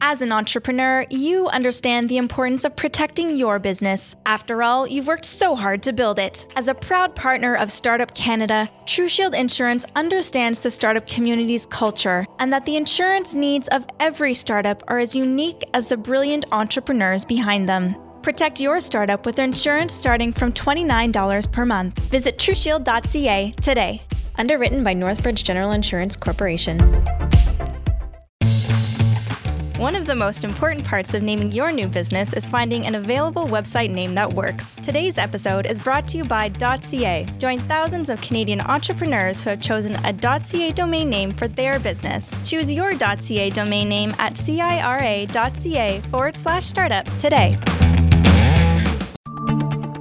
As an entrepreneur, you understand the importance of protecting your business. After all, you've worked so hard to build it. As a proud partner of Startup Canada, TruShield Insurance understands the startup community's culture and that the insurance needs of every startup are as unique as the brilliant entrepreneurs behind them. Protect your startup with insurance starting from $29 per month. Visit TruShield.ca today. Underwritten by Northbridge General Insurance Corporation. One of the most important parts of naming your new business is finding an available website name that works. Today's episode is brought to you by .ca. Join thousands of Canadian entrepreneurs who have chosen a .ca domain name for their business. Choose your .ca domain name at cira.ca forward slash startup today.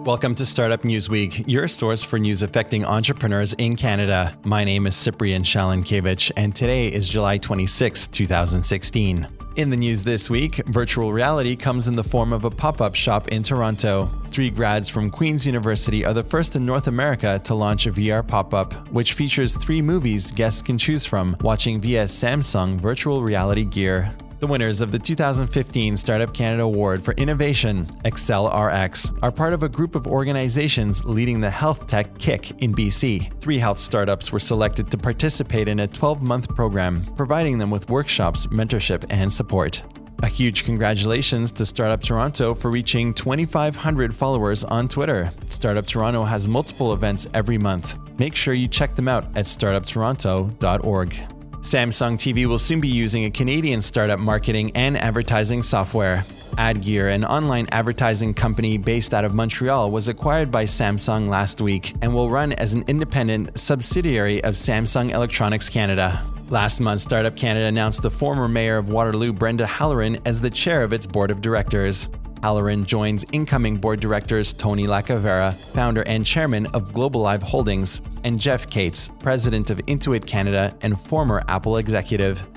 Welcome to Startup Newsweek, your source for news affecting entrepreneurs in Canada. My name is Cyprian Shalankevich, and today is July 26, 2016. In the news this week, virtual reality comes in the form of a pop up shop in Toronto. Three grads from Queen's University are the first in North America to launch a VR pop up, which features three movies guests can choose from, watching via Samsung virtual reality gear. The winners of the 2015 Startup Canada Award for Innovation, AccelRx, are part of a group of organizations leading the health tech kick in BC. Three health startups were selected to participate in a 12 month program, providing them with workshops, mentorship, and support. A huge congratulations to Startup Toronto for reaching 2,500 followers on Twitter. Startup Toronto has multiple events every month. Make sure you check them out at startuptoronto.org. Samsung TV will soon be using a Canadian startup marketing and advertising software. AdGear, an online advertising company based out of Montreal, was acquired by Samsung last week and will run as an independent subsidiary of Samsung Electronics Canada. Last month, Startup Canada announced the former mayor of Waterloo, Brenda Halloran, as the chair of its board of directors. Halloran joins incoming board directors Tony Lacavera, founder and chairman of Globalive Holdings, and Jeff Cates, president of Intuit Canada and former Apple executive.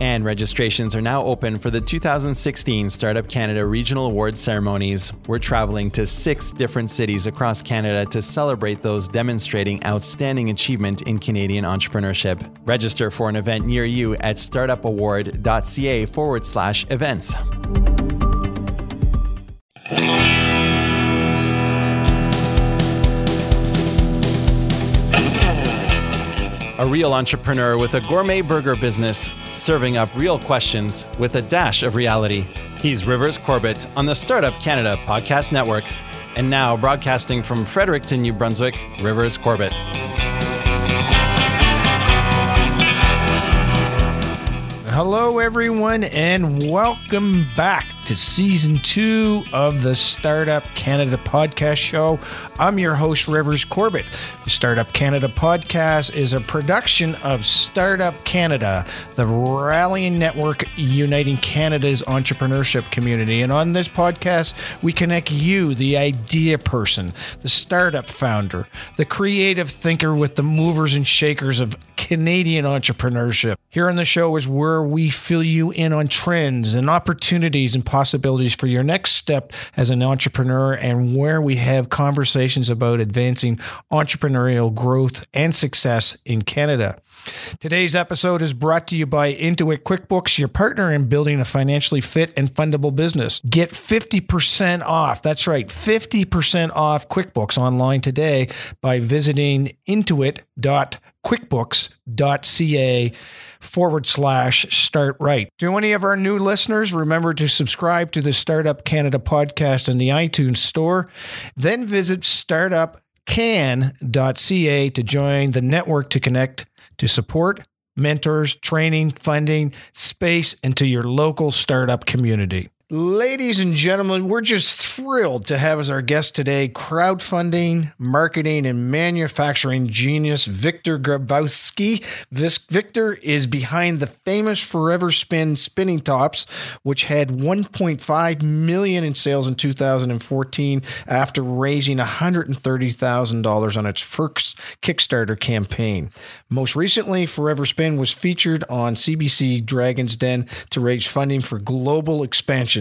And registrations are now open for the 2016 Startup Canada Regional Awards ceremonies. We're traveling to six different cities across Canada to celebrate those demonstrating outstanding achievement in Canadian entrepreneurship. Register for an event near you at startupaward.ca forward slash events. A real entrepreneur with a gourmet burger business, serving up real questions with a dash of reality. He's Rivers Corbett on the Startup Canada Podcast Network. And now, broadcasting from Fredericton, New Brunswick, Rivers Corbett. Hello, everyone, and welcome back to season two of the Startup Canada podcast show. I'm your host, Rivers Corbett. The Startup Canada podcast is a production of Startup Canada, the rallying network uniting Canada's entrepreneurship community. And on this podcast, we connect you, the idea person, the startup founder, the creative thinker with the movers and shakers of Canadian entrepreneurship. Here on the show is where we fill you in on trends and opportunities and possibilities for your next step as an entrepreneur, and where we have conversations about advancing entrepreneurial growth and success in Canada. Today's episode is brought to you by Intuit QuickBooks, your partner in building a financially fit and fundable business. Get 50% off. That's right, 50% off QuickBooks online today by visiting intuit.quickbooks.ca forward slash start right. Do any of our new listeners, remember to subscribe to the Startup Canada podcast in the iTunes store. Then visit startupcan.ca to join the network to connect to support, mentors, training, funding, space, and to your local startup community. Ladies and gentlemen, we're just thrilled to have as our guest today crowdfunding, marketing, and manufacturing genius Viktor Grabovskyy. This Viktor is behind the famous Foreverspin spinning tops, which had 1.5 million in sales in 2014 after raising $130,000 on its first Kickstarter campaign. Most recently, Foreverspin was featured on CBC Dragon's Den to raise funding for global expansion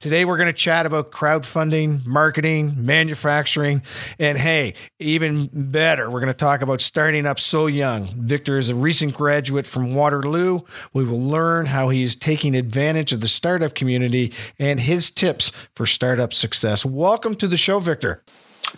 Today, we're going to chat about crowdfunding, marketing, manufacturing, and hey, even better, we're going to talk about starting up so young. Viktor is a recent graduate from Waterloo. We will learn how he is taking advantage of the startup community and his tips for startup success. Welcome to the show, Viktor.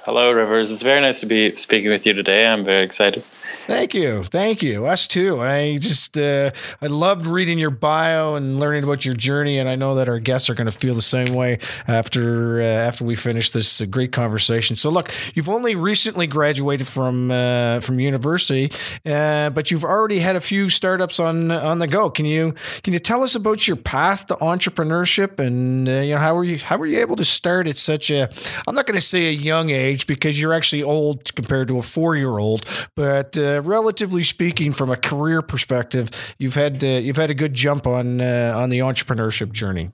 Hello, Rivers. It's very nice to be speaking with you today. I'm very excited. Thank you, thank you. Us too. I just uh, I loved reading your bio and learning about your journey, and I know that our guests are going to feel the same way after uh, after we finish this uh, great conversation. So, look, you've only recently graduated from uh, from university, uh, but you've already had a few startups on on the go. Can you can you tell us about your path to entrepreneurship and uh, you know how were you how were you able to start at such a I'm not going to say a young age because you're actually old compared to a four year old, but relatively speaking, from a career perspective, you've had uh, you've had a good jump on uh, on the entrepreneurship journey.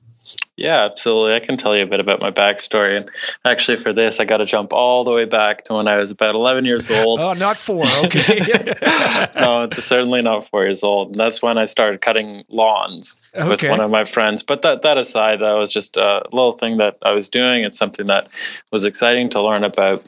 Yeah, absolutely. I can tell you a bit about my backstory. And actually, for this, I got to jump all the way back to when I was about 11 years old. oh, not four. Okay. no, certainly not four years old. And that's when I started cutting lawns okay. with one of my friends. But that, that aside, that was just a little thing that I was doing. It's something that was exciting to learn about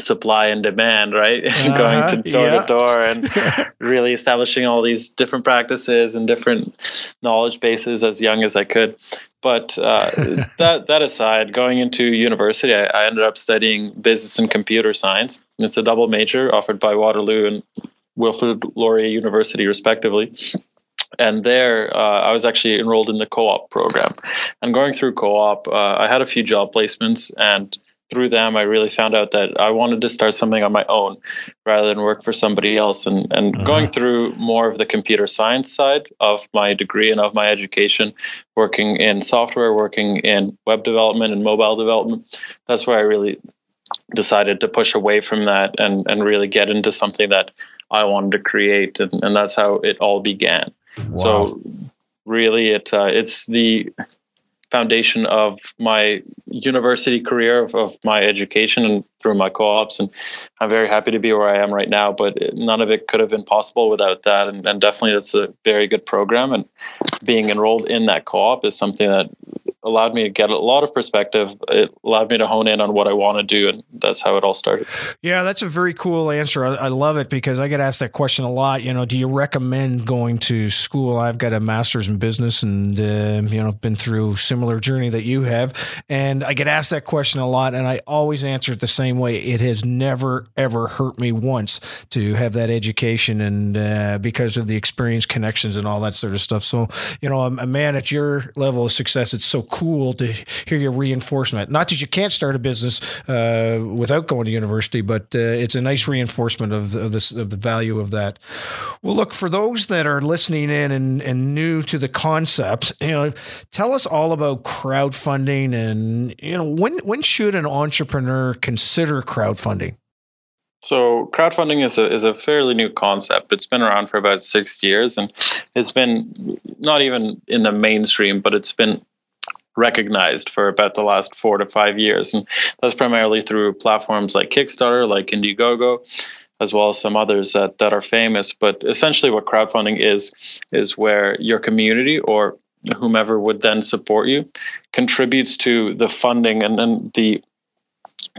supply and demand, right? Uh-huh, Going to door yeah. to door and really establishing all these different practices and different knowledge bases as young as I could. But uh, that that aside, going into university, I, I, ended up studying business and computer science. It's a double major offered by Waterloo and Wilfrid Laurier University, respectively. And there, uh, I was actually enrolled in the co-op program. And going through co-op, uh, I had a few job placements and through them, I really found out that I wanted to start something on my own rather than work for somebody else. And, and uh-huh. going through more of the computer science side of my degree and of my education, working in software, working in web development and mobile development, that's where I really decided to push away from that and, and really get into something that I wanted to create. And, and that's how it all began. Wow. So really it uh, it's the foundation of my university career, of, of, my education, and through my co-ops. And I'm very happy to be where I am right now. But none of it could have been possible without that. And, and definitely, that's a very good program. And being enrolled in that co-op is something that allowed me to get a lot of perspective. It allowed me to hone in on what I want to do, and that's how it all started. Yeah, that's a very cool answer. I, I, love it because I get asked that question a lot. You know, do you recommend going to school? I've got a master's in business, and uh, you know, been through similar journey that you have, and I get asked that question a lot, and I always answer it the same way. It has never ever hurt me once to have that education, and uh, because of the experience, connections, and all that sort of stuff. So, you know, a, a man at your level of success, it's so cool to hear your reinforcement. Not that you can't start a business uh, without going to university, but uh, it's a nice reinforcement of, of this of the value of that. Well, look for those that are listening in and, and new to the concept. You know, tell us all about crowdfunding, and you know when when should an entrepreneur consider crowdfunding? So crowdfunding is a is a fairly new concept. It's been around for about six years, and it's been not even in the mainstream, but it's been recognized for about the last four to five years. And that's primarily through platforms like Kickstarter, like Indiegogo, as well as some others that, that are famous. But essentially, what crowdfunding is, is where your community or whomever would then support you contributes to the funding and, and the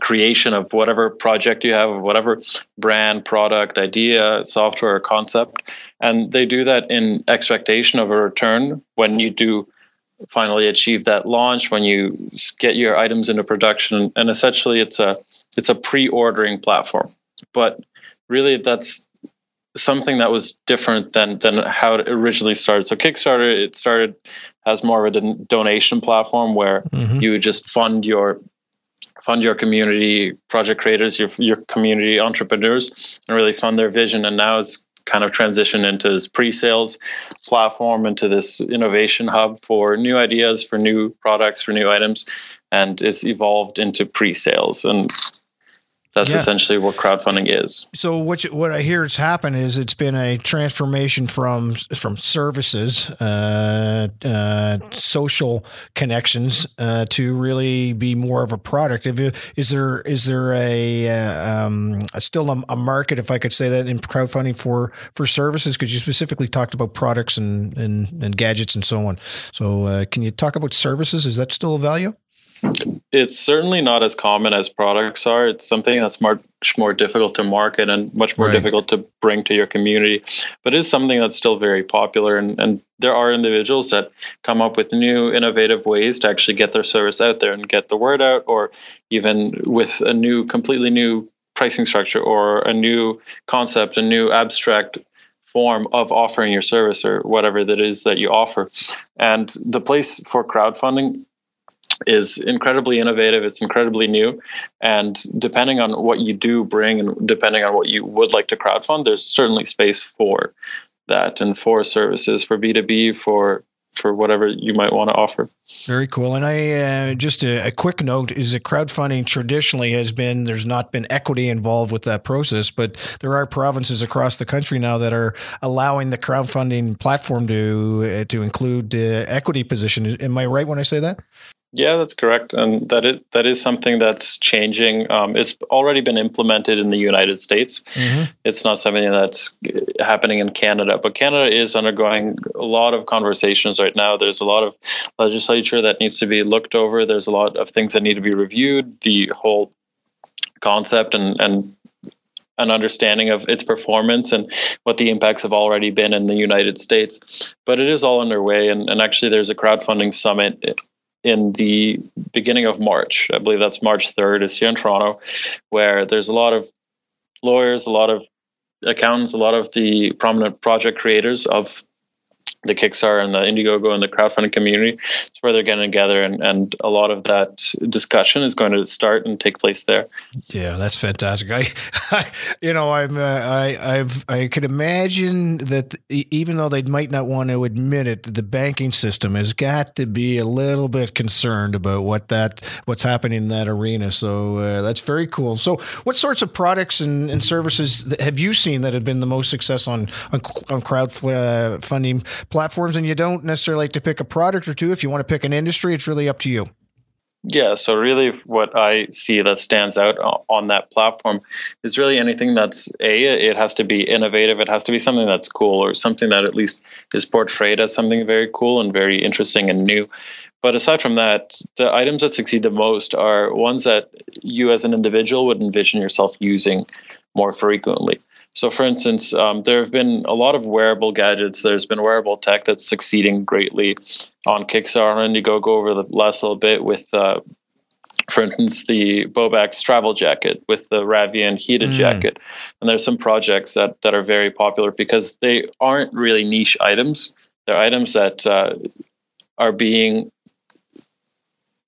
creation of whatever project you have, whatever brand, product, idea, software, concept. And they do that in expectation of a return when you do finally achieve that launch when you get your items into production and essentially it's a it's a pre-ordering platform. But really that's something that was different than than how it originally started. So kickstarter it started as more of a donation platform where mm-hmm. you just fund your fund your community project creators your your community entrepreneurs and really fund their vision. And now it's kind of transition into this pre-sales platform, into this innovation hub for new ideas, for new products, for new items, and it's evolved into pre-sales. And that's yeah. essentially what crowdfunding is. So what you, what I hear has happened is it's been a transformation from from services, uh, uh, social connections uh, to really be more of a product. Is there is there a, uh, um, a still a, a, market, if I could say that, in crowdfunding for for services? Because you specifically talked about products and, and and gadgets and so on. So uh, can you talk about services? Is that still a value? It's certainly not as common as products are. It's something that's much more difficult to market and much more right. difficult to bring to your community. But it is something that's still very popular. And, and there are individuals that come up with new, innovative ways to actually get their service out there and get the word out, or even with a new, completely new pricing structure or a new concept, a new abstract form of offering your service or whatever that is that you offer. And the place for crowdfunding is incredibly innovative. It's incredibly new, and depending on what you do bring, and depending on what you would like to crowdfund, there's certainly space for that and for services for B two B for for whatever you might want to offer. Very cool. And I uh, just a, a, quick note is that crowdfunding traditionally has been there's not been equity involved with that process, but there are provinces across the country now that are allowing the crowdfunding platform to uh, to include uh, equity position. Am I right when I say that? Yeah, that's correct, and that is that is something that's changing. Um, it's already been implemented in the United States. Mm-hmm. It's not something that's happening in Canada, but Canada is undergoing a lot of conversations right now. There's a lot of legislature that needs to be looked over. There's a lot of things that need to be reviewed. The whole concept and and an understanding of its performance and what the impacts have already been in the United States. But it is all underway, and, and actually, there's a crowdfunding summit in the beginning of March. I believe that's March 3rd. It's here in Toronto, where there's a lot of lawyers, a lot of accountants, a lot of the prominent project creators of the Kickstarter and the Indiegogo and the crowdfunding community. It's where they're getting together, and, and a lot of that discussion is going to start and take place there. Yeah, that's fantastic. I, I you know, I'm, uh, I, I've, I could imagine that even though they might not want to admit it, the banking system has got to be a little bit concerned about what that, what's happening in that arena. So uh, that's very cool. So, what sorts of products and, and services have you seen that have been the most success on on, on crowdfunding? Platforms, and you don't necessarily like to pick a product or two. If you want to pick an industry, it's really up to you. Yeah, so really, what I see that stands out on that platform is really anything that's a. It has to be innovative. It has to be something that's cool, or something that at least is portrayed as something very cool and very interesting and new. But aside from that, the items that succeed the most are ones that you, as an individual, would envision yourself using more frequently. So, for instance, um, there have been a lot of wearable gadgets. There's been wearable tech that's succeeding greatly on Kickstarter and Indiegogo over the last little bit with, uh, for instance, the BauBax travel jacket with the Ravean heated mm. jacket. And there's some projects that, that are very popular because they aren't really niche items. They're items that uh, are being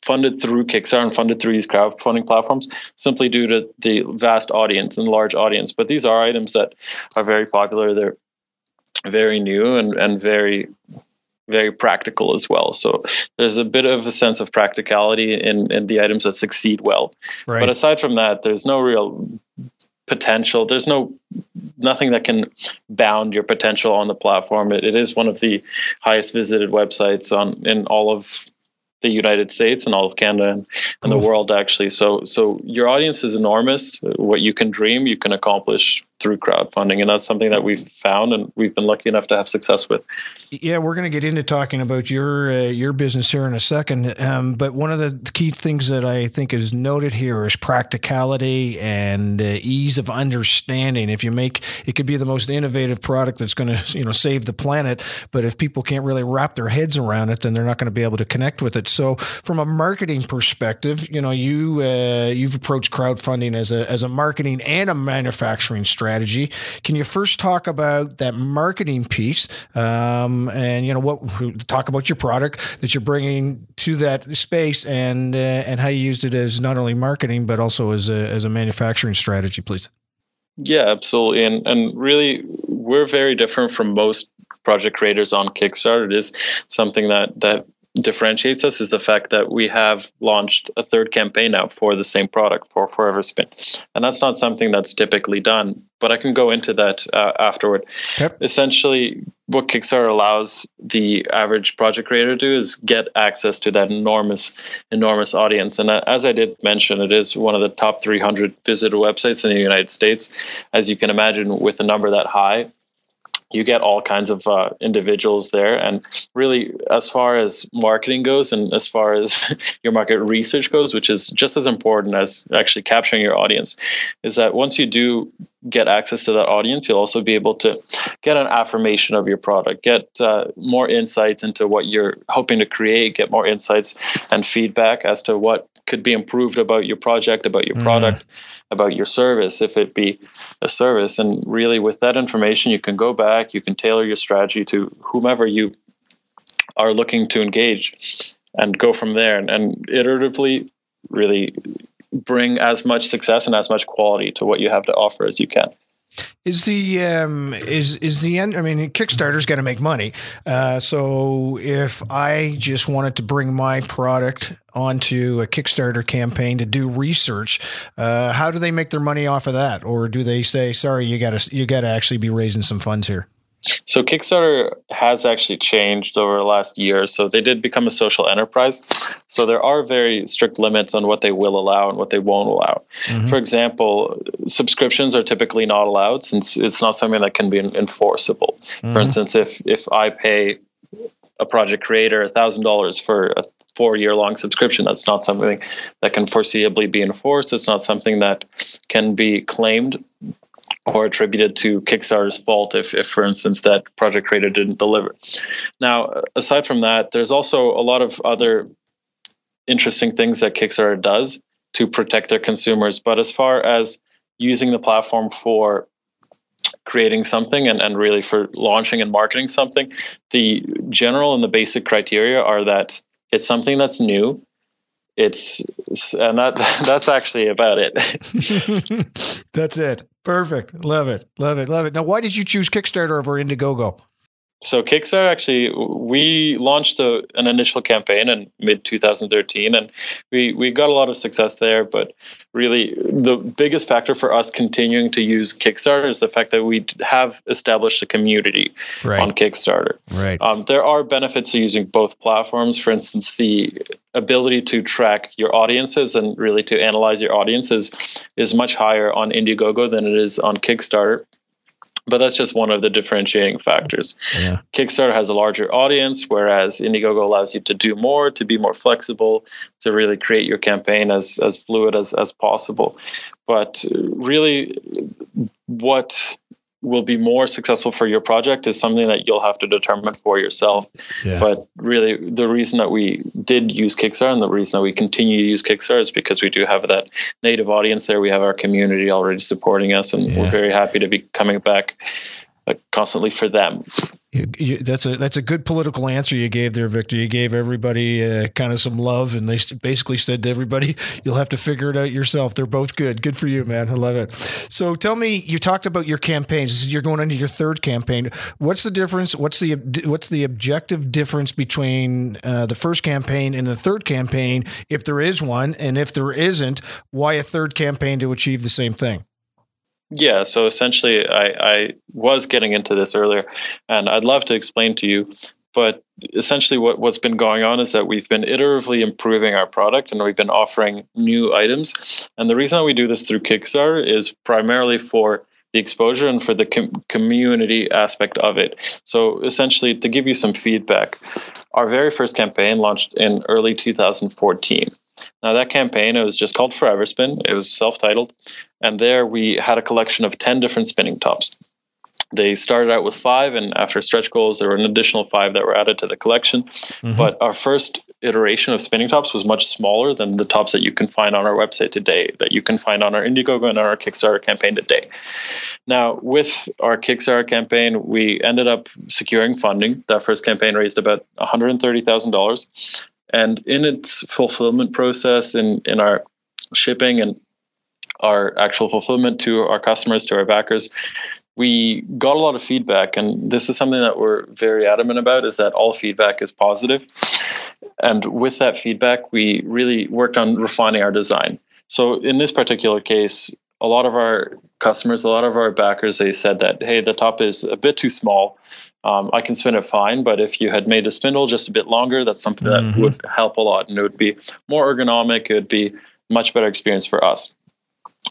funded through Kickstarter and funded through these crowdfunding platforms simply due to the vast audience and large audience. But these are items that are very popular. They're very new and, and very very practical as well. So there's a bit of a sense of practicality in, in the items that succeed well. Right. But aside from that, there's no real potential. There's no nothing that can bound your potential on the platform. It, it is one of the highest visited websites on in all of the United States and all of Canada and, and the world actually. So so your audience is enormous. What you can dream, you can accomplish through crowdfunding, and that's something that we've found and we've been lucky enough to have success with. Yeah, we're going to get into talking about your uh, your business here in a second. Um, but one of the key things that I think is noted here is practicality and uh, ease of understanding. If you make it, could be the most innovative product that's going to you know save the planet, but if people can't really wrap their heads around it, then they're not going to be able to connect with it. So, from a marketing perspective, you know, you uh, you've approached crowdfunding as a as a marketing and a manufacturing strategy strategy. Can you first talk about that marketing piece, um, and you know what? Talk about your product that you're bringing to that space, and uh, and how you used it as not only marketing but also as a as a manufacturing strategy, please. Yeah, absolutely, and and really, we're very different from most project creators on Kickstarter. It is something that that differentiates us is the fact that we have launched a third campaign now for the same product for Foreverspin, and that's not something that's typically done. But I can go into that uh, afterward. Yep. Essentially, what Kickstarter allows the average project creator to do is get access to that enormous, enormous audience. And uh, as I did mention, it is one of the top 300 visited websites in the United States. As you can imagine, with a number that high, you get all kinds of uh, individuals there. And really as far as marketing goes and as far as your market research goes which is just as important as actually capturing your audience is that once you do get access to that audience you'll also be able to get an affirmation of your product get uh, more insights into what you're hoping to create get more insights and feedback as to what could be improved about your project about your mm. product about your service if it be a service and really with that information you can go back you can tailor your strategy to whomever you are looking to engage and go from there and, and iteratively really bring as much success and as much quality to what you have to offer as you can is the um, is is the end? I mean, Kickstarter's going to make money. Uh, so if I just wanted to bring my product onto a Kickstarter campaign to do research, uh, how do they make their money off of that? Or do they say, "Sorry, you got to you got to actually be raising some funds here"? So Kickstarter has actually changed over the last year. So they did become a social enterprise. So there are very strict limits on what they will allow and what they won't allow. Mm-hmm. For example, subscriptions are typically not allowed since it's not something that can be enforceable. Mm-hmm. For instance, if if I pay a project creator thousand dollars for a four year long subscription. That's not something that can foreseeably be enforced. It's not something that can be claimed or attributed to Kickstarter's fault if, if, for instance, that project creator didn't deliver. Now, aside from that, there's also a lot of other interesting things that Kickstarter does to protect their consumers. But as far as using the platform for creating something and, and really for launching and marketing something, the general and the basic criteria are that it's something that's new it's and that that's actually about it. That's it. Perfect. Love it. Love it. Love it. Now why did you choose kickstarter over indiegogo so Kickstarter actually, we launched a, an initial campaign in mid 2013, and we we got a lot of success there. But really, the biggest factor for us continuing to use Kickstarter is the fact that we have established a community right. on Kickstarter. Right. Um, there are benefits to using both platforms. For instance, the ability to track your audiences and really to analyze your audiences is much higher on Indiegogo than it is on Kickstarter but that's just one of the differentiating factors. Yeah. Kickstarter has a larger audience, whereas Indiegogo allows you to do more, to be more flexible, to really create your campaign as as fluid as as possible. But really, what will be more successful for your project is something that you'll have to determine for yourself. Yeah. But really, the reason that we did use Kickstarter and the reason that we continue to use Kickstarter is because we do have that native audience there. We have our community already supporting us, and yeah. we're very happy to be coming back uh, constantly for them. You, that's a that's a good political answer you gave there, Viktor. You gave everybody uh, kind of some love, and they basically said to everybody, "You'll have to figure it out yourself." They're both good. Good for you, man. I love it. So, tell me, you talked about your campaigns. You're going into your third campaign. What's the difference? What's the what's the objective difference between uh, the first campaign and the third campaign, if there is one, and if there isn't, why a third campaign to achieve the same thing? Yeah, so essentially, I, I was getting into this earlier, and I'd love to explain to you. But essentially, what, what's been going on is that we've been iteratively improving our product and we've been offering new items. And the reason we do this through Kickstarter is primarily for the exposure and for the com- community aspect of it. So, essentially, to give you some feedback, our very first campaign launched in early 2014. Now, that campaign, it was just called Foreverspin. It was self titled. And there we had a collection of 10 different spinning tops. They started out with five, and after stretch goals, there were an additional five that were added to the collection. Mm-hmm. But our first iteration of spinning tops was much smaller than the tops that you can find on our website today, that you can find on our Indiegogo and on our Kickstarter campaign today. Now, with our Kickstarter campaign, we ended up securing funding. That first campaign raised about $130,000. And in its fulfillment process, in, in our shipping and our actual fulfillment to our customers, to our backers, we got a lot of feedback. And this is something that we're very adamant about is that all feedback is positive. And with that feedback, we really worked on refining our design. So in this particular case, a lot of our customers, a lot of our backers, they said that, hey, the top is a bit too small. Um, I can spin it fine, but if you had made the spindle just a bit longer, that's something that mm-hmm. would help a lot, and it would be more ergonomic. It would be much better experience for us.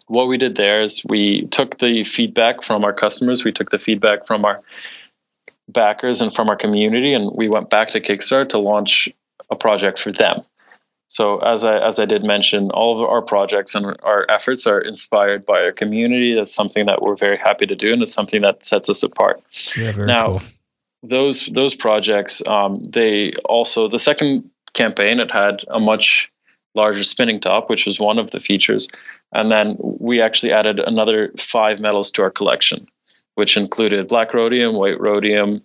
What we did there is we took the feedback from our customers, we took the feedback from our backers and from our community, and we went back to Kickstarter to launch a project for them. So as I as I did mention, all of our projects and our efforts are inspired by our community. That's something that we're very happy to do, and it's something that sets us apart. Yeah, very now, cool. Those those projects, um, they also the second campaign it had a much larger spinning top, which was one of the features, and then we actually added another five metals to our collection, which included black rhodium, white rhodium,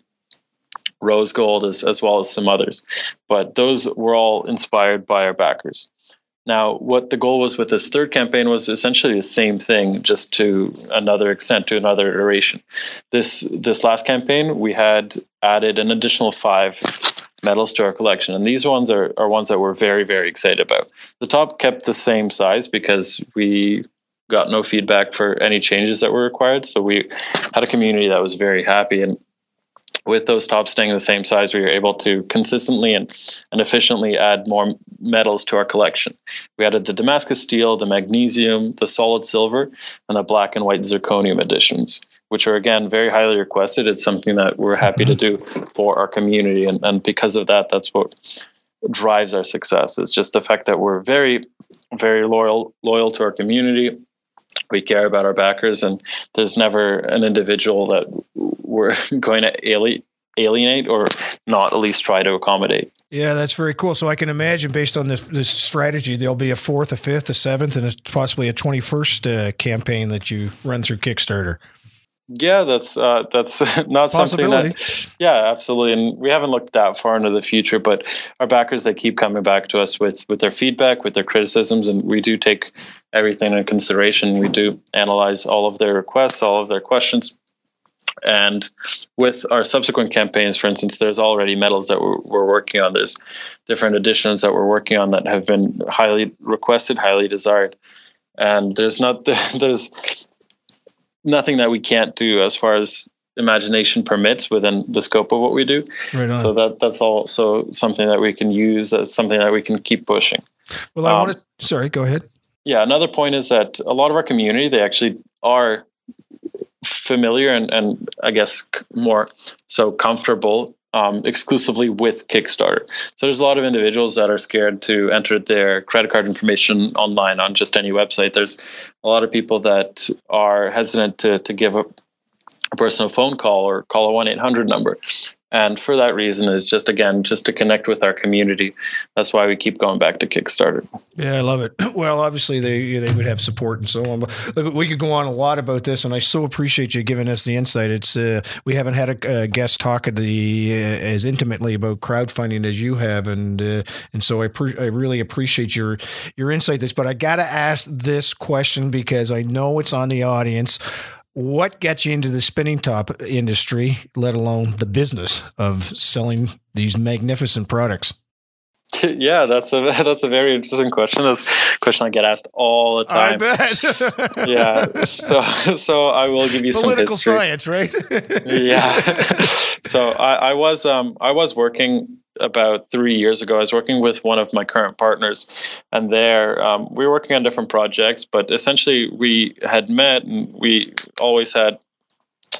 rose gold, as, as well as some others. But those were all inspired by our backers. Now, what the goal was with this third campaign was essentially the same thing, just to another extent, to another iteration. This this last campaign, we had added an additional five medals to our collection, and these ones are, are ones that we're very very excited about. The top kept the same size because we got no feedback for any changes that were required, so we had a community that was very happy and with those tops staying the same size, we were able to consistently and, and efficiently add more metals to our collection. We added the Damascus steel, the magnesium, the solid silver, and the black and white zirconium editions, which are again very highly requested. It's something that we're happy to mm-hmm. do for our community, and, and because of that, that's what drives our success. It's just the fact that we're very, very loyal loyal to our community we care about our backers and there's never an individual that we're going to alienate or not at least try to accommodate. Yeah, that's very cool. So I can imagine, based on this, this strategy, there'll be a fourth, a fifth, a seventh, and possibly a twenty-first uh, campaign that you run through Kickstarter. Yeah, that's uh, that's not something that. Yeah, absolutely, and we haven't looked that far into the future, but our backers they keep coming back to us with with their feedback, with their criticisms, and we do take everything into consideration. We do analyze all of their requests, all of their questions, and with our subsequent campaigns, for instance, there's already medals that we're, we're working on. There's different editions that we're working on that have been highly requested, highly desired, and there's not there's nothing that we can't do as far as imagination permits within the scope of what we do. Right so that that's also something that we can use as something that we can keep pushing. Well, I um, want to. Sorry, go ahead. Yeah, another point is that a lot of our community they actually are familiar and, and I guess more so comfortable um, exclusively with Kickstarter. So there's a lot of individuals that are scared to enter their credit card information online on just any website. There's a lot of people that are hesitant to, to give a, personal phone call or call a 1 800 number and for that reason is just again just to connect with our community. That's why we keep going back to kickstarter. Yeah i love it. Well obviously they they would have support and so on but we could go on a lot about this and i so appreciate you giving us the insight. It's uh, we haven't had a, a guest talk the, uh, as intimately about crowdfunding as you have and uh, and so I, pre- I really appreciate your your insight this. But i gotta ask this question because i know it's on the audience what gets you into the spinning top industry, let alone the business of selling these magnificent products? Yeah, that's a that's a very interesting question. That's a question I get asked all the time. I bet. yeah. So so I will give you Political some political science, right? yeah. So I, I was um I was working about three years ago. I was working with one of my current partners, and there um, we were working on different projects. But essentially, we had met, and we always had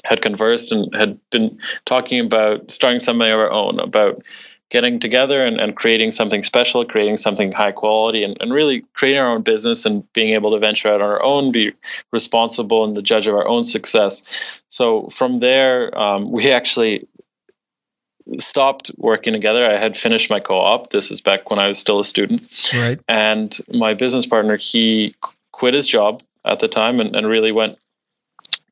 had conversed and had been talking about starting something of our own, about getting together and, and creating something special, creating something high quality, and, and really creating our own business and being able to venture out on our own, be responsible and the judge of our own success. So from there, um, we actually stopped working together. I had finished my co-op. This is back when I was still a student. Right. And my business partner, he quit his job at the time and, and really went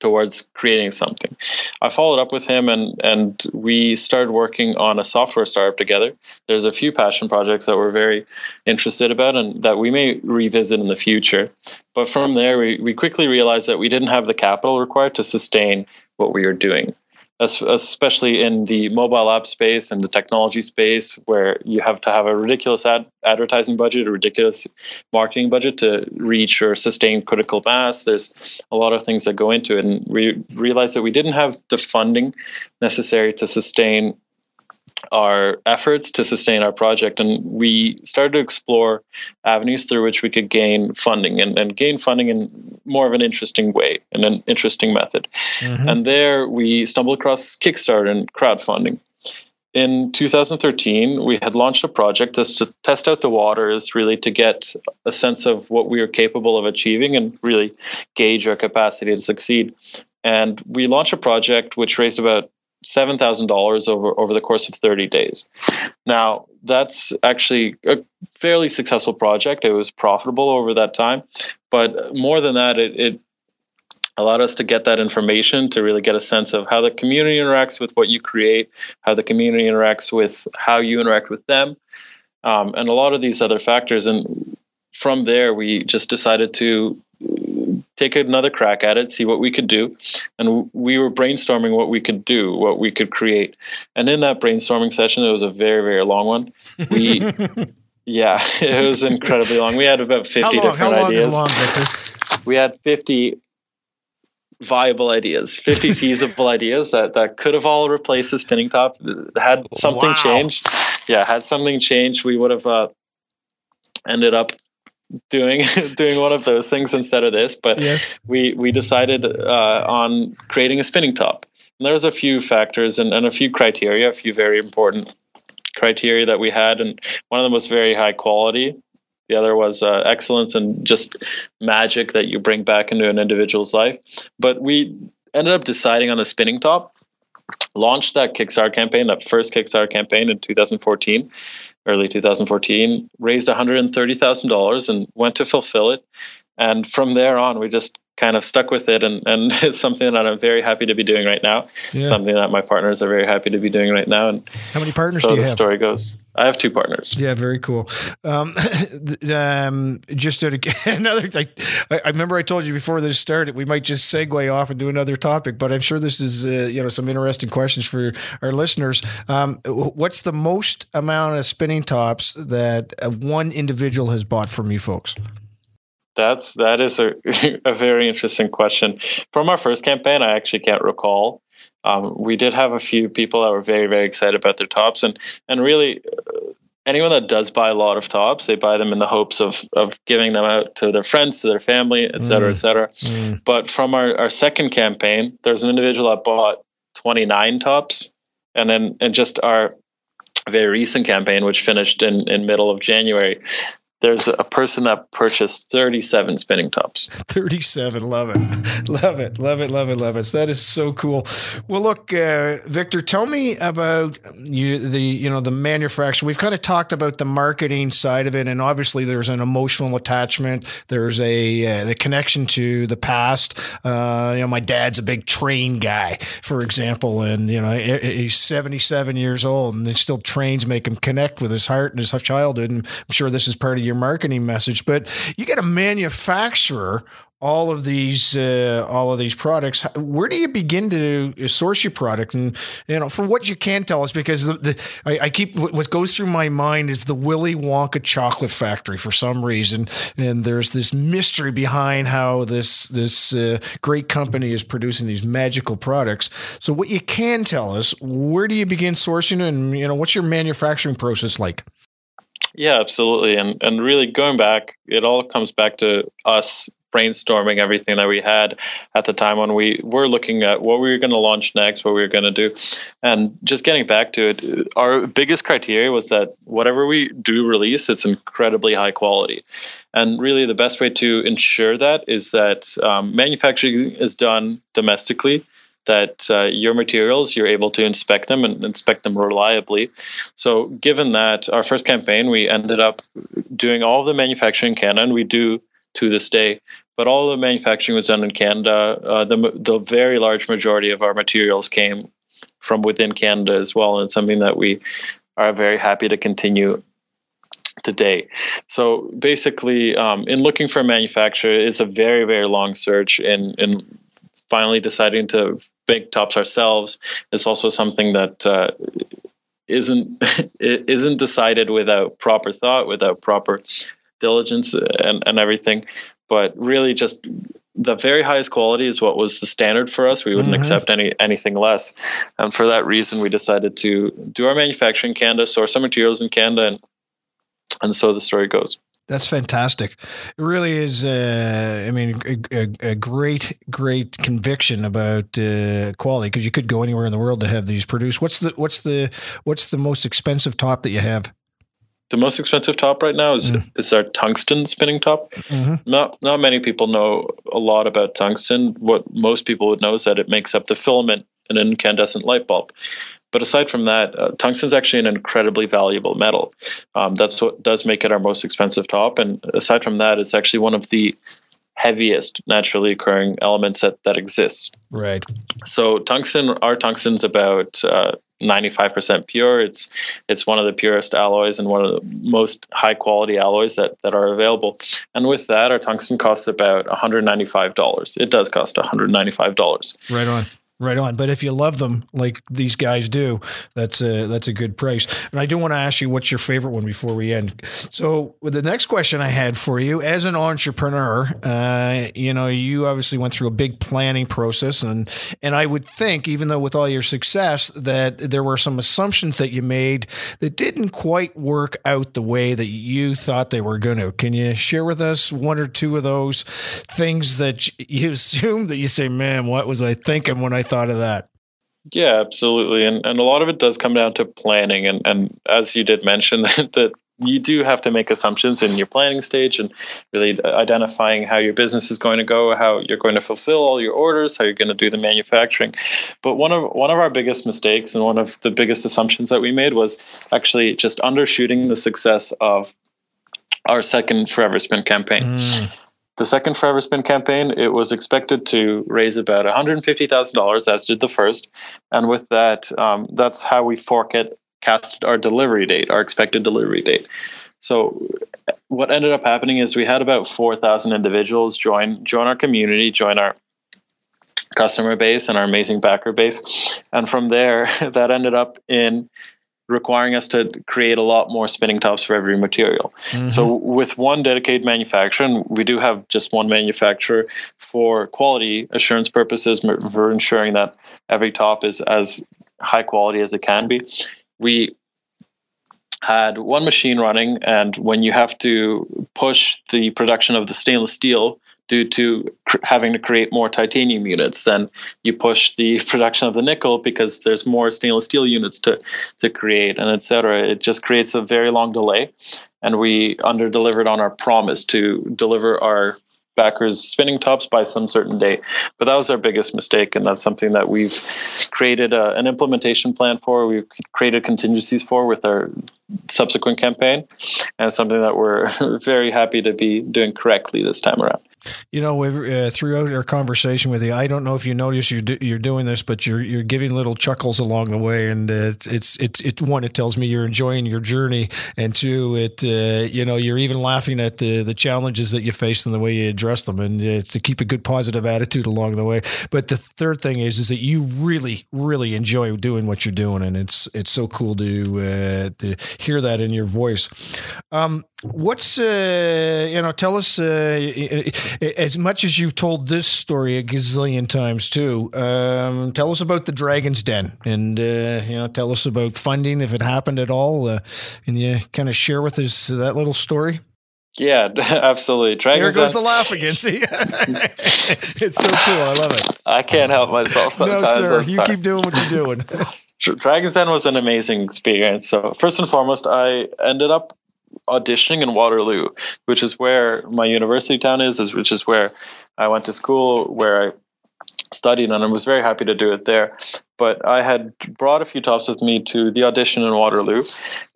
towards creating something. I followed up with him and and we started working on a software startup together. There's a few passion projects that we're very interested about and that we may revisit in the future. But from there we, we quickly realized that we didn't have the capital required to sustain what we were doing. Especially in the mobile app space and the technology space, where you have to have a ridiculous ad- advertising budget, a ridiculous marketing budget to reach or sustain critical mass. There's a lot of things that go into it, and we realized that we didn't have the funding necessary to sustain our efforts to sustain our project. And we started to explore avenues through which we could gain funding and, and gain funding in more of an interesting way, and an interesting method. Mm-hmm. And there we stumbled across Kickstarter and crowdfunding. In 2013, we had launched a project just to test out the waters, really to get a sense of what we were capable of achieving and really gauge our capacity to succeed. And we launched a project which raised about seven thousand dollars over over the course of thirty days. Now that's actually a fairly successful project. It was profitable over that time, but more than that, it, it allowed us to get that information to really get a sense of how the community interacts with what you create, how the community interacts with how you interact with them, um, and a lot of these other factors. And from there, we just decided to take another crack at it, see what we could do. And we were brainstorming what we could do, what we could create. And in that brainstorming session, it was a very, very long one. We, yeah, it was incredibly long. We had about 50 long, different ideas. Long, we had 50 viable ideas, 50 feasible ideas that, that could have all replaced the spinning top. Had something wow. changed, yeah, had something changed, we would have uh, ended up doing doing one of those things instead of this. But yes. we we decided uh, on creating a spinning top. And there's a few factors and, and a few criteria, a few very important criteria that we had, and one of them was very high quality. The other was uh, excellence and just magic that you bring back into an individual's life. But we ended up deciding on the spinning top, launched that Kickstarter campaign, that first Kickstarter campaign in 2014 early 2014, raised $130,000 and went to fulfill it. And from there on, we just kind of stuck with it. And, and it's something that I'm very happy to be doing right now. Yeah. Something that my partners are very happy to be doing right now. And how many partners so do you the have? story goes. I have two partners. Yeah, very cool. Um, um, just to, another, I, I remember I told you before this started, we might just segue off and do another topic, but I'm sure this is, uh, you know, some interesting questions for our listeners. Um, what's the most amount of spinning tops that uh, one individual has bought from you folks? That's that is a, a very interesting question. From our first campaign, I actually can't recall. Um, we did have a few people that were very very excited about their tops, and and really. Uh, anyone that does buy a lot of tops, they buy them in the hopes of of giving them out to their friends, to their family, et cetera, mm. et cetera. Mm. But from our, our second campaign, there's an individual that bought 29 tops, and then and just our very recent campaign, which finished in in middle of January, there's a person that purchased 37 spinning tops. 37 love it. Love it love it love it love it. That is so cool. Well look uh, Viktor tell me about you the you know the manufacturer we've kind of talked about the marketing side of it and obviously there's an emotional attachment. There's a uh, the connection to the past. Uh, you know my dad's a big train guy for example and you know he's 77 years old and still trains make him connect with his heart and his childhood and i'm sure this is part of your your marketing message. But you get a manufacturer all of these uh, all of these products. Where do you begin to source your product? And you know for what you can tell us because the, the I, I, keep what goes through my mind is the willy wonka chocolate factory for some reason. And there's this mystery behind how this this uh, great company is producing these magical products. So what you can tell us where do you begin sourcing and you know what's your manufacturing process like yeah, absolutely. And and really going back, it all comes back to us brainstorming everything that we had at the time when we were looking at what we were going to launch next, what we were going to do. And just getting back to it, our biggest criteria was that whatever we do release, it's incredibly high quality. And really, the best way to ensure that is that um, manufacturing is done domestically that uh, your materials you're able to inspect them and inspect them reliably. So, given that our first campaign, we ended up doing all the manufacturing in Canada, and we do to this day. But all the manufacturing was done in Canada. Uh, the the very large majority of our materials came from within Canada as well, and something that we are very happy to continue today. So basically, um, in looking for a manufacturer is a very very long search in in finally deciding to make tops ourselves. It's also something that uh, isn't isn't decided without proper thought, without proper diligence, and and everything. But really, just the very highest quality is what was the standard for us. We wouldn't mm-hmm. accept any anything less, and for that reason, we decided to do our manufacturing in Canada, source some materials in Canada, and and so the story goes. That's fantastic. It really is. Uh, I mean, a, a, great, great conviction about uh, quality because you could go anywhere in the world to have these produced. What's the what's the what's the most expensive top that you have? The most expensive top right now is mm. is our tungsten spinning top. Mm-hmm. Not not many people know a lot about tungsten. What most people would know is that it makes up the filament in an incandescent light bulb. But aside from that, uh, tungsten is actually an incredibly valuable metal. Um, that's what does make it our most expensive top. And aside from that, it's actually one of the heaviest naturally occurring elements that, that exists. Right. So tungsten, our tungsten's about uh, 95% pure. It's it's one of the purest alloys and one of the most high quality alloys that, that are available. And with that, our tungsten costs about $195. It does cost $195. Right on. Right on. But if you love them like these guys do, that's a that's a good price. And I do want to ask you what's your favorite one before we end. So, with the next question I had for you, as an entrepreneur, uh, you know, you obviously went through a big planning process, and and I would think, even though with all your success, that there were some assumptions that you made that didn't quite work out the way that you thought they were going to. Can you share with us one or two of those things that you assumed that you say, "Man, what was I thinking when I thought of that. Yeah, absolutely. And and a lot of it does come down to planning and, and as you did mention that you do have to make assumptions in your planning stage and really identifying how your business is going to go, how you're going to fulfill all your orders, how you're going to do the manufacturing. But one of one of our biggest mistakes and one of the biggest assumptions that we made was actually just undershooting the success of our second Foreverspin campaign. Mm. The second Foreverspin campaign, it was expected to raise about $150,000, as did the first. And with that, um, that's how we forecast our delivery date, our expected delivery date. So what ended up happening is we had about 4,000 individuals join join our community, join our customer base and our amazing backer base. And from there, that ended up in requiring us to create a lot more spinning tops for every material. Mm-hmm. So with one dedicated manufacturer, and we do have just one manufacturer for quality assurance purposes, for ensuring that every top is as high quality as it can be. We had one machine running, and when you have to push the production of the stainless steel due to cr- having to create more titanium units. Then you push the production of the nickel because there's more stainless steel units to, to create and etc. It just creates a very long delay. And we under delivered on our promise to deliver our backers spinning tops by some certain date. But that was our biggest mistake, and that's something that we've created a, an implementation plan for. We've created contingencies for with our subsequent campaign, and something that we're very happy to be doing correctly this time around. You know, uh, throughout our conversation with you, I don't know if you notice you're do, you're doing this, but you're you're giving little chuckles along the way, and uh, it's it's it's it's one. It tells me you're enjoying your journey, and two, it uh, you know you're even laughing at the the challenges that you face and the way you address them, and uh, to keep a good positive attitude along the way. But the third thing is is that you really really enjoy doing what you're doing, and it's it's so cool to uh, to hear that in your voice. Um, what's uh, you know tell us as much as you've told this story a gazillion times too, um, tell us about the Dragon's Den, and uh, you know, tell us about funding if it happened at all. Uh, and you kind of share with us that little story. Yeah, absolutely. Dragon's Here goes Den. the laugh again. See, it's so cool. I love it. I can't help myself sometimes. No, sir. You keep doing what you're doing. Dragon's Den was an amazing experience. So first and foremost, I ended up auditioning in Waterloo, which is where my university town is, which is where I went to school, where I studied, and I was very happy to do it there. But I had brought a few tops with me to the audition in Waterloo,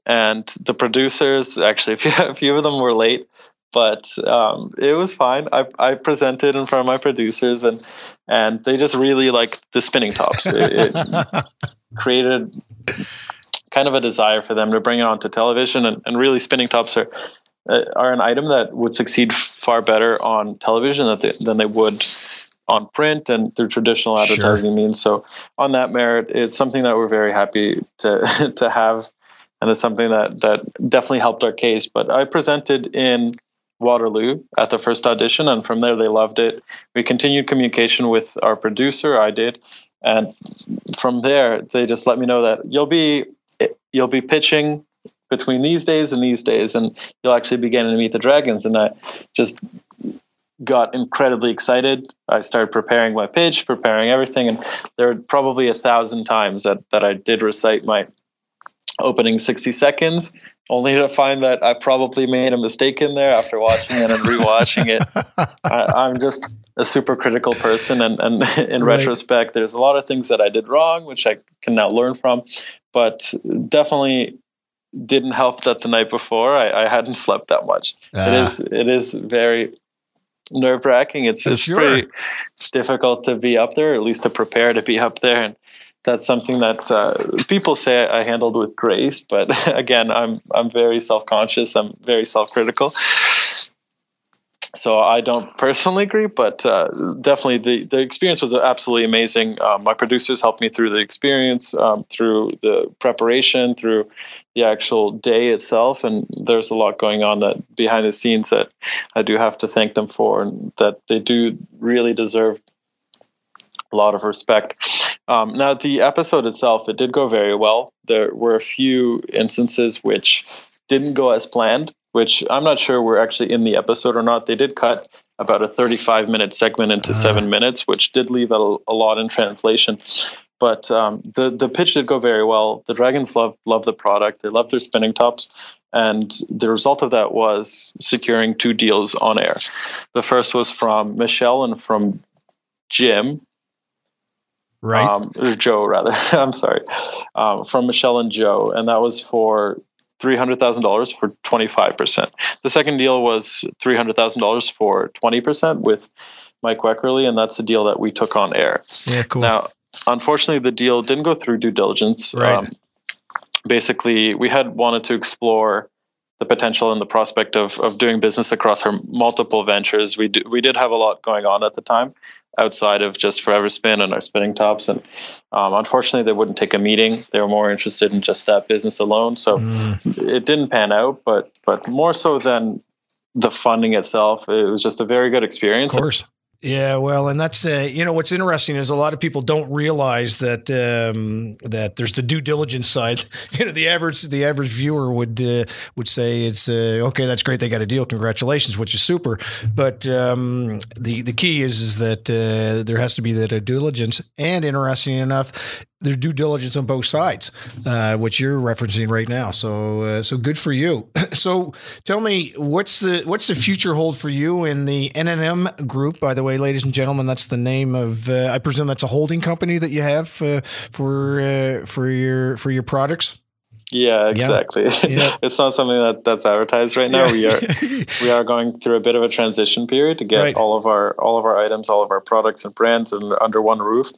and the producers actually, a few of them were late, but um, it was fine. I, I presented in front of my producers, and and they just really liked the spinning tops. It, it created kind of a desire for them to bring it onto television, and, and really spinning tops are uh, are an item that would succeed far better on television than they, than they would on print and through traditional advertising sure. means. So on that merit, it's something that we're very happy to to have, and it's something that that definitely helped our case. But I presented in Waterloo at the first audition, and from there they loved it. We continued communication with our producer. I did, and from there they just let me know that you'll be you'll be pitching between these days and these days, and you'll actually be getting to meet the dragons. And I just got incredibly excited. I started preparing my pitch, preparing everything, and there were probably a thousand times that, that I did recite my opening 60 seconds, only to find that I probably made a mistake in there after watching it and rewatching it. I, am just a super critical person, and, and in right. retrospect, there's a lot of things that I did wrong, which I can now learn from, but definitely didn't help that the night before I, I hadn't slept that much. It ah. is it is very nerve wracking. It's, it's sure. pretty difficult to be up there, at least to prepare to be up there. And that's something that uh, people say I handled with grace. But again, I'm I'm very self conscious. I'm very self critical. So I don't personally agree, but uh, definitely the, the experience was absolutely amazing. Um, my producers helped me through the experience, um, through the preparation, through the actual day itself. And there's a lot going on that behind the scenes that I do have to thank them for, and that they do really deserve a lot of respect. Um, now, the episode itself, it did go very well. There were a few instances which didn't go as planned, which I'm not sure were actually in the episode or not. They did cut about a 35 minute segment into uh. seven minutes, which did leave a, a lot in translation. But um, the the pitch did go very well. The Dragons love love the product. They love their spinning tops, and the result of that was securing two deals on air. The first was from Michelle and from Jim, right? Um, or Joe rather. I'm sorry, um, from Michelle and Joe, and that was for three hundred thousand dollars for twenty five percent. The second deal was three hundred thousand dollars for twenty percent with Mike Wekerle, and that's the deal that we took on air. Yeah, cool. Now unfortunately, the deal didn't go through due diligence. Right. Um, basically, we had wanted to explore the potential and the prospect of of doing business across our multiple ventures. We do, we did have a lot going on at the time outside of just Foreverspin and our spinning tops, and um, unfortunately, they wouldn't take a meeting. They were more interested in just that business alone. So mm. it didn't pan out. But but more so than the funding itself, it was just a very good experience. Of course. Yeah, well, and that's uh, you know what's interesting is a lot of people don't realize that um, that there's the due diligence side. You know, the average the average viewer would uh, would say it's uh, okay, that's great, they got a deal, congratulations, which is super. But um, the the key is is that uh, there has to be that due diligence, and interesting enough, there's due diligence on both sides, uh, which you're referencing right now. So, uh, so good for you. so, tell me what's the what's the future hold for you in the NNM Group? By the way, ladies and gentlemen, that's the name of. Uh, I presume that's a holding company that you have uh, for uh, for your for your products. Yeah, exactly. Yeah. it's not something that, that's advertised right now. Yeah. We are we are going through a bit of a transition period to get right. all of our all of our items, all of our products and brands and under one roof.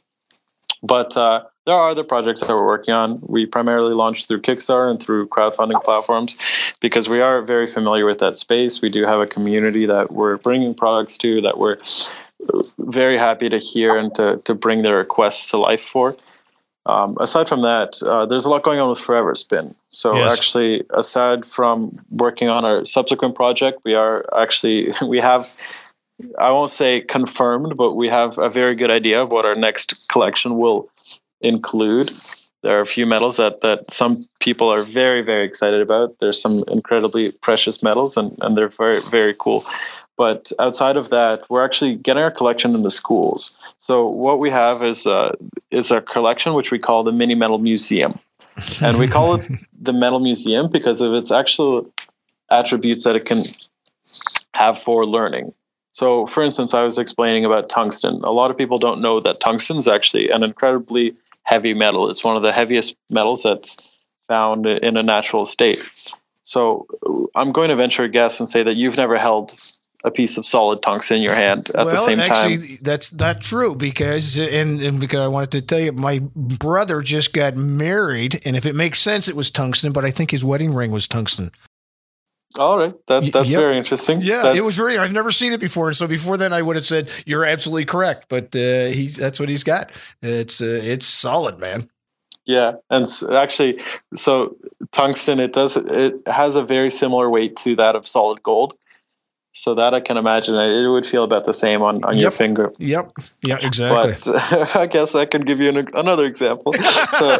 But uh, there are other projects that we're working on. We primarily launch through Kickstarter and through crowdfunding platforms because we are very familiar with that space. We do have a community that we're bringing products to that we're very happy to hear and to, to bring their requests to life for. Um, aside from that, uh, there's a lot going on with Foreverspin. So yes. actually, aside from working on our subsequent project, we are actually we have I won't say confirmed, but we have a very good idea of what our next collection will include. There are a few metals that, that some people are very, very excited about. There's some incredibly precious metals, and, and they're very, very cool. But outside of that, we're actually getting our collection in the schools. So what we have is uh, is our collection, which we call the Mini Metal Museum, and we call it the Metal Museum because of its actual attributes that it can have for learning. So, for instance, I was explaining about tungsten. A lot of people don't know that tungsten is actually an incredibly heavy metal. It's one of the heaviest metals that's found in a natural state. So I'm going to venture a guess and say that you've never held a piece of solid tungsten in your hand at well, the same actually, time. That's not true because and, and, because I wanted to tell you, my brother just got married, and if it makes sense, it was tungsten, but I think his wedding ring was tungsten. All right, that, that's yep. very interesting. Yeah, that, it was very. I've never seen it before, and so before then, I would have said you're absolutely correct. But uh, he, that's what he's got. It's uh, it's solid, man. Yeah, and actually, so tungsten it does it has a very similar weight to that of solid gold. So that I can imagine it would feel about the same on, on yep. your finger. Yep. Yeah, exactly. But I guess I can give you an, another example. So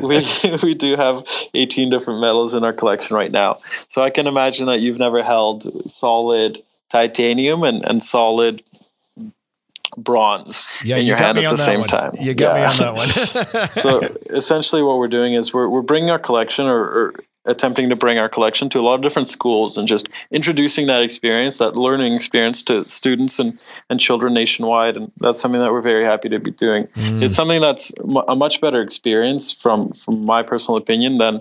we we do have 18 different metals in our collection right now. So I can imagine that you've never held solid titanium and, and solid bronze yeah, in you your hand at the same one. time. You got yeah. me on that one. so essentially, what we're doing is we're we're bringing our collection or, or, attempting to bring our collection to a lot of different schools and just introducing that experience, that learning experience, to students and and children nationwide. And that's something that we're very happy to be doing. Mm. It's something that's a much better experience from from my personal opinion than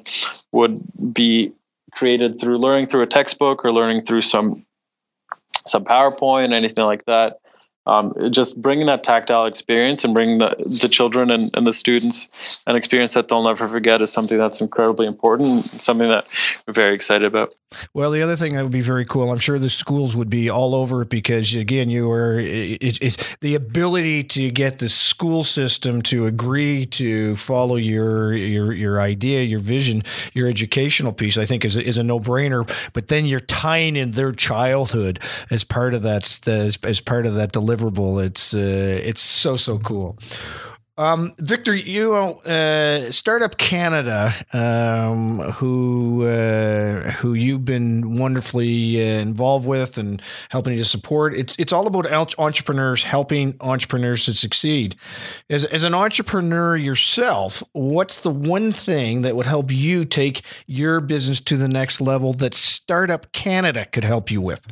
would be created through learning through a textbook or learning through some some PowerPoint, anything like that um, just bringing that tactile experience and bringing the, the children and, and the students an experience that they'll never forget is something that's incredibly important something that we're very excited about. Well the other thing that would be very cool i'm sure the schools would be all over it because again you are it, it's the ability to get the school system to agree to follow your your your idea your vision your educational piece i think is, is a no-brainer but then you're tying in their childhood as part of that as, as part of that delivery deliverable. It's uh, it's so so cool. Um, Viktor, you uh, Startup Canada, um, who uh, who you've been wonderfully uh, involved with and helping to support. It's it's all about entrepreneurs helping entrepreneurs to succeed. As as an entrepreneur yourself, what's the one thing that would help you take your business to the next level that Startup Canada could help you with?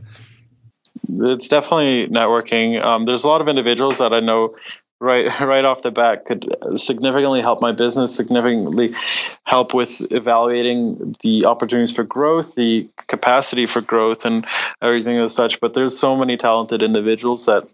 It's definitely networking. Um, there's a lot of individuals that I know right right off the bat could significantly help my business, significantly help with evaluating the opportunities for growth, the capacity for growth, and everything as such. But there's so many talented individuals that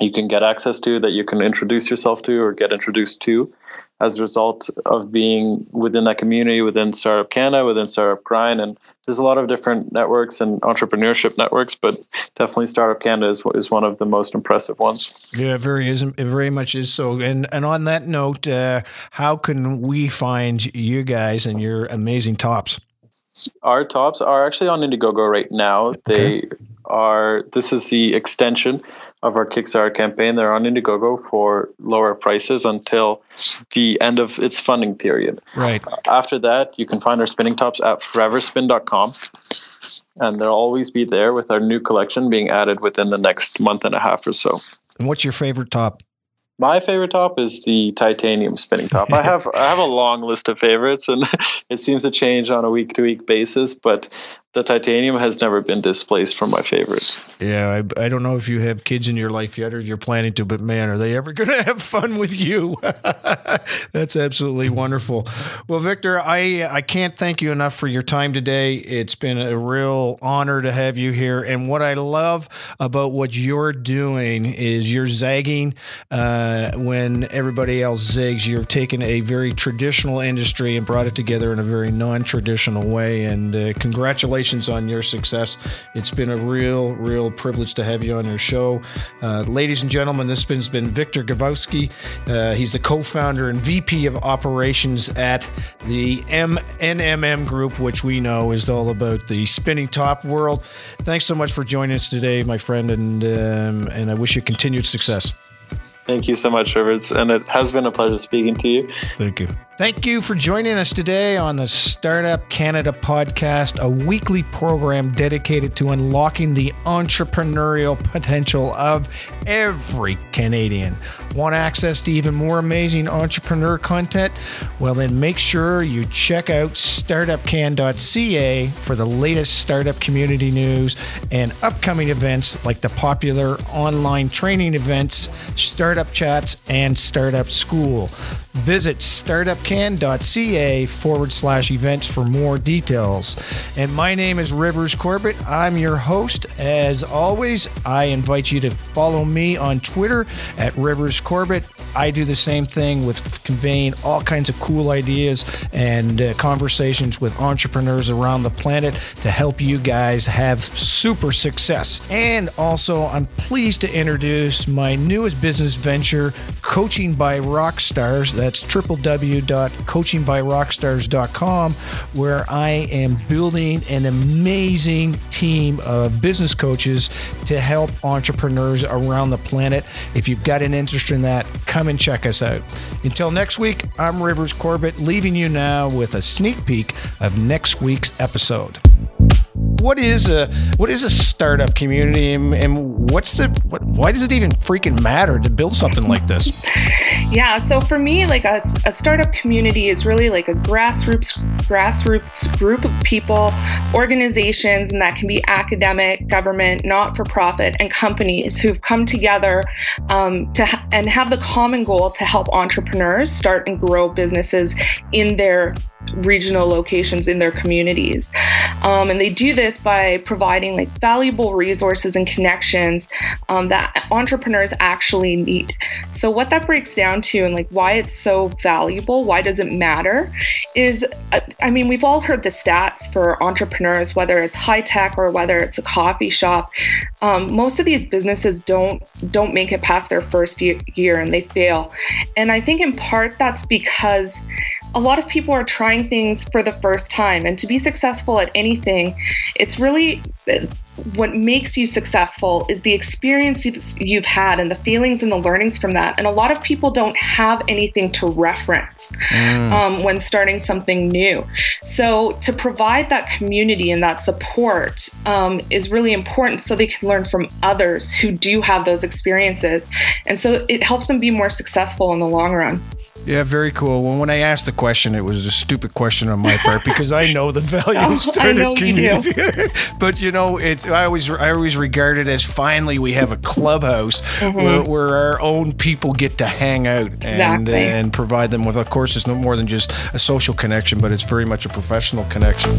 you can get access to, that you can introduce yourself to, or get introduced to as a result of being within that community, within Startup Canada, within Startup Grind. And there's a lot of different networks and entrepreneurship networks, but definitely Startup Canada is, is one of the most impressive ones. Yeah, very is it very much is so. And and on that note, uh, how can we find you guys and your amazing tops? Our tops are actually on Indiegogo right now. Okay. They are. This is the extension of our Kickstarter campaign. They're on Indiegogo for lower prices until the end of its funding period. Right. After that, you can find our spinning tops at foreverspin.com. And they'll always be there with our new collection being added within the next month and a half or so. And what's your favorite top? My favorite top is the titanium spinning top. I have I have a long list of favorites, and it seems to change on a week to week basis. But the titanium has never been displaced from my favorites. Yeah, I, I don't know if you have kids in your life yet or you're planning to, but man, are they ever going to have fun with you? That's absolutely wonderful. Well, Viktor, I I can't thank you enough for your time today. It's been a real honor to have you here. And what I love about what you're doing is you're zagging uh, when everybody else zigs. You've taken a very traditional industry and brought it together in a very non-traditional way. And uh, congratulations congratulations on your success. It's been a real, real privilege to have you on your show. Uh, ladies and gentlemen, this has been Viktor Grabovskyy. Uh, he's the co founder and VP of operations at the MNMM Group, which we know is all about the spinning top world. Thanks so much for joining us today, my friend, and, um, and I wish you continued success. Thank you so much, Rivers. And it has been a pleasure speaking to you. Thank you. Thank you for joining us today on the Startup Canada podcast, a weekly program dedicated to unlocking the entrepreneurial potential of every Canadian. Want access to even more amazing entrepreneur content? Well, then make sure you check out startupcan.ca for the latest startup community news and upcoming events like the popular online training events, Startup Chats, and Startup School. Visit startupcan.ca forward slash events for more details. And my name is Rivers Corbett. I'm your host. As always, I invite you to follow me on Twitter at Rivers Corbett. I do the same thing with conveying all kinds of cool ideas and uh, conversations with entrepreneurs around the planet to help you guys have super success. And also, I'm pleased to introduce my newest business venture, Coaching by Rockstars. That's www.coachingbyrockstars.com, where I am building an amazing team of business coaches to help entrepreneurs around the planet. If you've got an interest in that, come and check us out. Until next week, I'm Rivers Corbett, leaving you now with a sneak peek of next week's episode what is a what is a startup community and, and what's the what, why does it even freaking matter to build something like this? Yeah so for me like a, a startup community is really like a grassroots grassroots group of people organizations and that can be academic government not-for-profit and companies who've come together um, to ha- and have the common goal to help entrepreneurs start and grow businesses in their regional locations in their communities. Um, and they do this by providing like valuable resources and connections um, that entrepreneurs actually need. So what that breaks down to and like why it's so valuable, why does it matter is uh, I mean, we've all heard the stats for entrepreneurs, whether it's high tech or whether it's a coffee shop. Um, most of these businesses don't don't make it past their first year, year and they fail. And I think in part that's because a lot of people are trying things for the first time. And to be successful at anything, it's really what makes you successful is the experience you've, you've, had and the feelings and the learnings from that. And a lot of people don't have anything to reference mm. um, when starting something new. So to provide that community and that support um, is really important so they can learn from others who do have those experiences. And so it helps them be more successful in the long run. Yeah, very cool. Well, when I asked the question, it was a stupid question on my part because I know the value oh, of startup community. You but you know, it's I always I always regard it as finally we have a clubhouse mm-hmm. where, where our own people get to hang out exactly. and and provide them with. Of course, it's no more than just a social connection, but it's very much a professional connection.